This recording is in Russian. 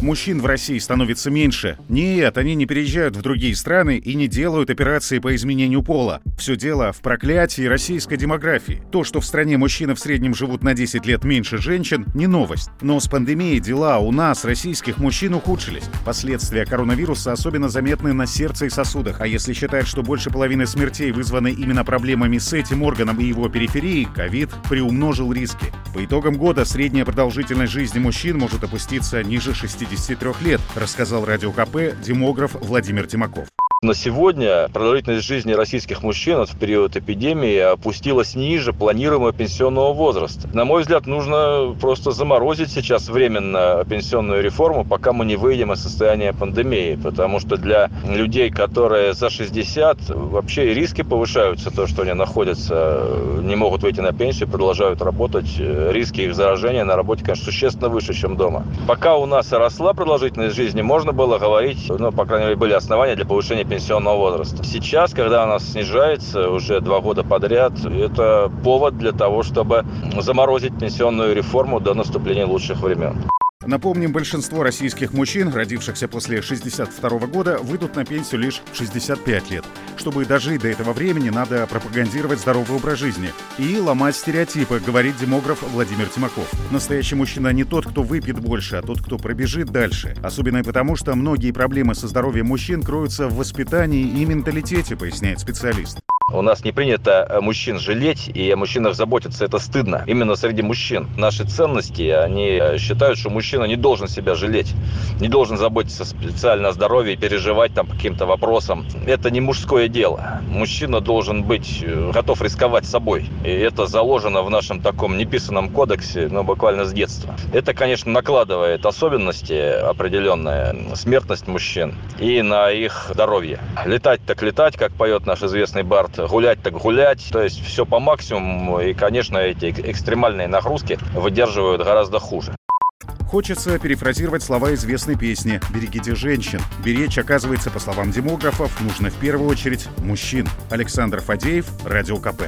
Мужчин в России становится меньше. Нет, они не переезжают в другие страны и не делают операции по изменению пола. Все дело в проклятии российской демографии. То, что в стране мужчины в среднем живут на 10 лет меньше женщин, не новость. Но с пандемией дела у нас, российских мужчин, ухудшились. Последствия коронавируса особенно заметны на сердце и сосудах. А если считать, что больше половины смертей вызваны именно проблемами с этим органом и его периферией, ковид приумножил риски. По итогам года средняя продолжительность жизни мужчин может опуститься ниже 60 53 лет, рассказал Радио КП демограф Владимир Тимаков. На сегодня продолжительность жизни российских мужчин в период эпидемии опустилась ниже планируемого пенсионного возраста. На мой взгляд, нужно просто заморозить сейчас временно пенсионную реформу, пока мы не выйдем из состояния пандемии. Потому что для людей, которые за 60, вообще риски повышаются, то, что они находятся, не могут выйти на пенсию, продолжают работать. Риски их заражения на работе, конечно, существенно выше, чем дома. Пока у нас росла продолжительность жизни, можно было говорить, ну, по крайней мере, были основания для повышения пенсионного возраста. Сейчас, когда она снижается уже два года подряд, это повод для того, чтобы заморозить пенсионную реформу до наступления лучших времен. Напомним, большинство российских мужчин, родившихся после 62 года, выйдут на пенсию лишь в 65 лет. Чтобы дожить до этого времени, надо пропагандировать здоровый образ жизни и ломать стереотипы, говорит демограф Владимир Тимаков. Настоящий мужчина не тот, кто выпьет больше, а тот, кто пробежит дальше. Особенно потому, что многие проблемы со здоровьем мужчин кроются в воспитании и менталитете, поясняет специалист. У нас не принято э, мужчин жалеть и о мужчинах заботиться. Это стыдно. Именно среди мужчин. Наши ценности, они э, считают, что мужчина не должен себя жалеть. Не должен заботиться специально о здоровье и переживать там каким-то вопросам. Это не мужское дело. Мужчина должен быть э, готов рисковать собой. И это заложено в нашем таком неписанном кодексе, но буквально с детства. Это, конечно, накладывает особенности определенные, смертность мужчин и на их здоровье. Летать так летать, как поет наш известный Барт гулять так гулять. То есть все по максимуму. И, конечно, эти экстремальные нагрузки выдерживают гораздо хуже. Хочется перефразировать слова известной песни «Берегите женщин». Беречь, оказывается, по словам демографов, нужно в первую очередь мужчин. Александр Фадеев, Радио КП.